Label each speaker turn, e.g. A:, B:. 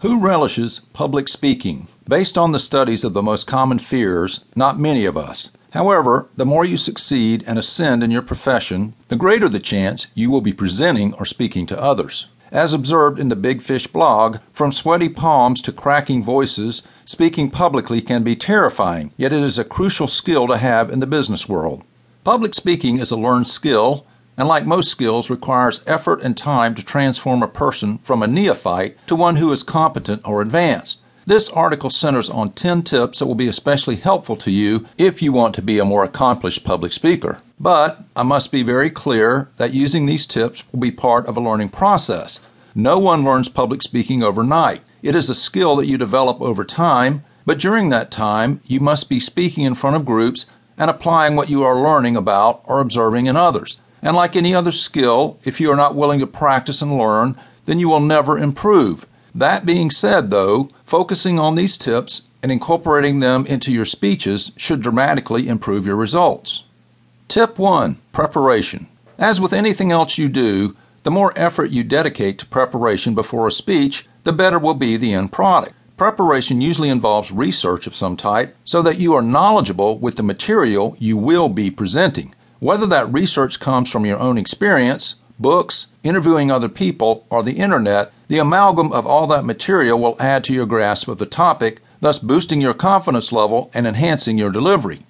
A: Who relishes public speaking? Based on the studies of the most common fears, not many of us. However, the more you succeed and ascend in your profession, the greater the chance you will be presenting or speaking to others. As observed in the Big Fish blog, from sweaty palms to cracking voices, speaking publicly can be terrifying, yet it is a crucial skill to have in the business world. Public speaking is a learned skill and like most skills requires effort and time to transform a person from a neophyte to one who is competent or advanced. This article centers on 10 tips that will be especially helpful to you if you want to be a more accomplished public speaker. But I must be very clear that using these tips will be part of a learning process. No one learns public speaking overnight. It is a skill that you develop over time, but during that time, you must be speaking in front of groups and applying what you are learning about or observing in others. And like any other skill, if you are not willing to practice and learn, then you will never improve. That being said, though, focusing on these tips and incorporating them into your speeches should dramatically improve your results. Tip 1 Preparation. As with anything else you do, the more effort you dedicate to preparation before a speech, the better will be the end product. Preparation usually involves research of some type so that you are knowledgeable with the material you will be presenting. Whether that research comes from your own experience, books, interviewing other people, or the internet, the amalgam of all that material will add to your grasp of the topic, thus boosting your confidence level and enhancing your delivery.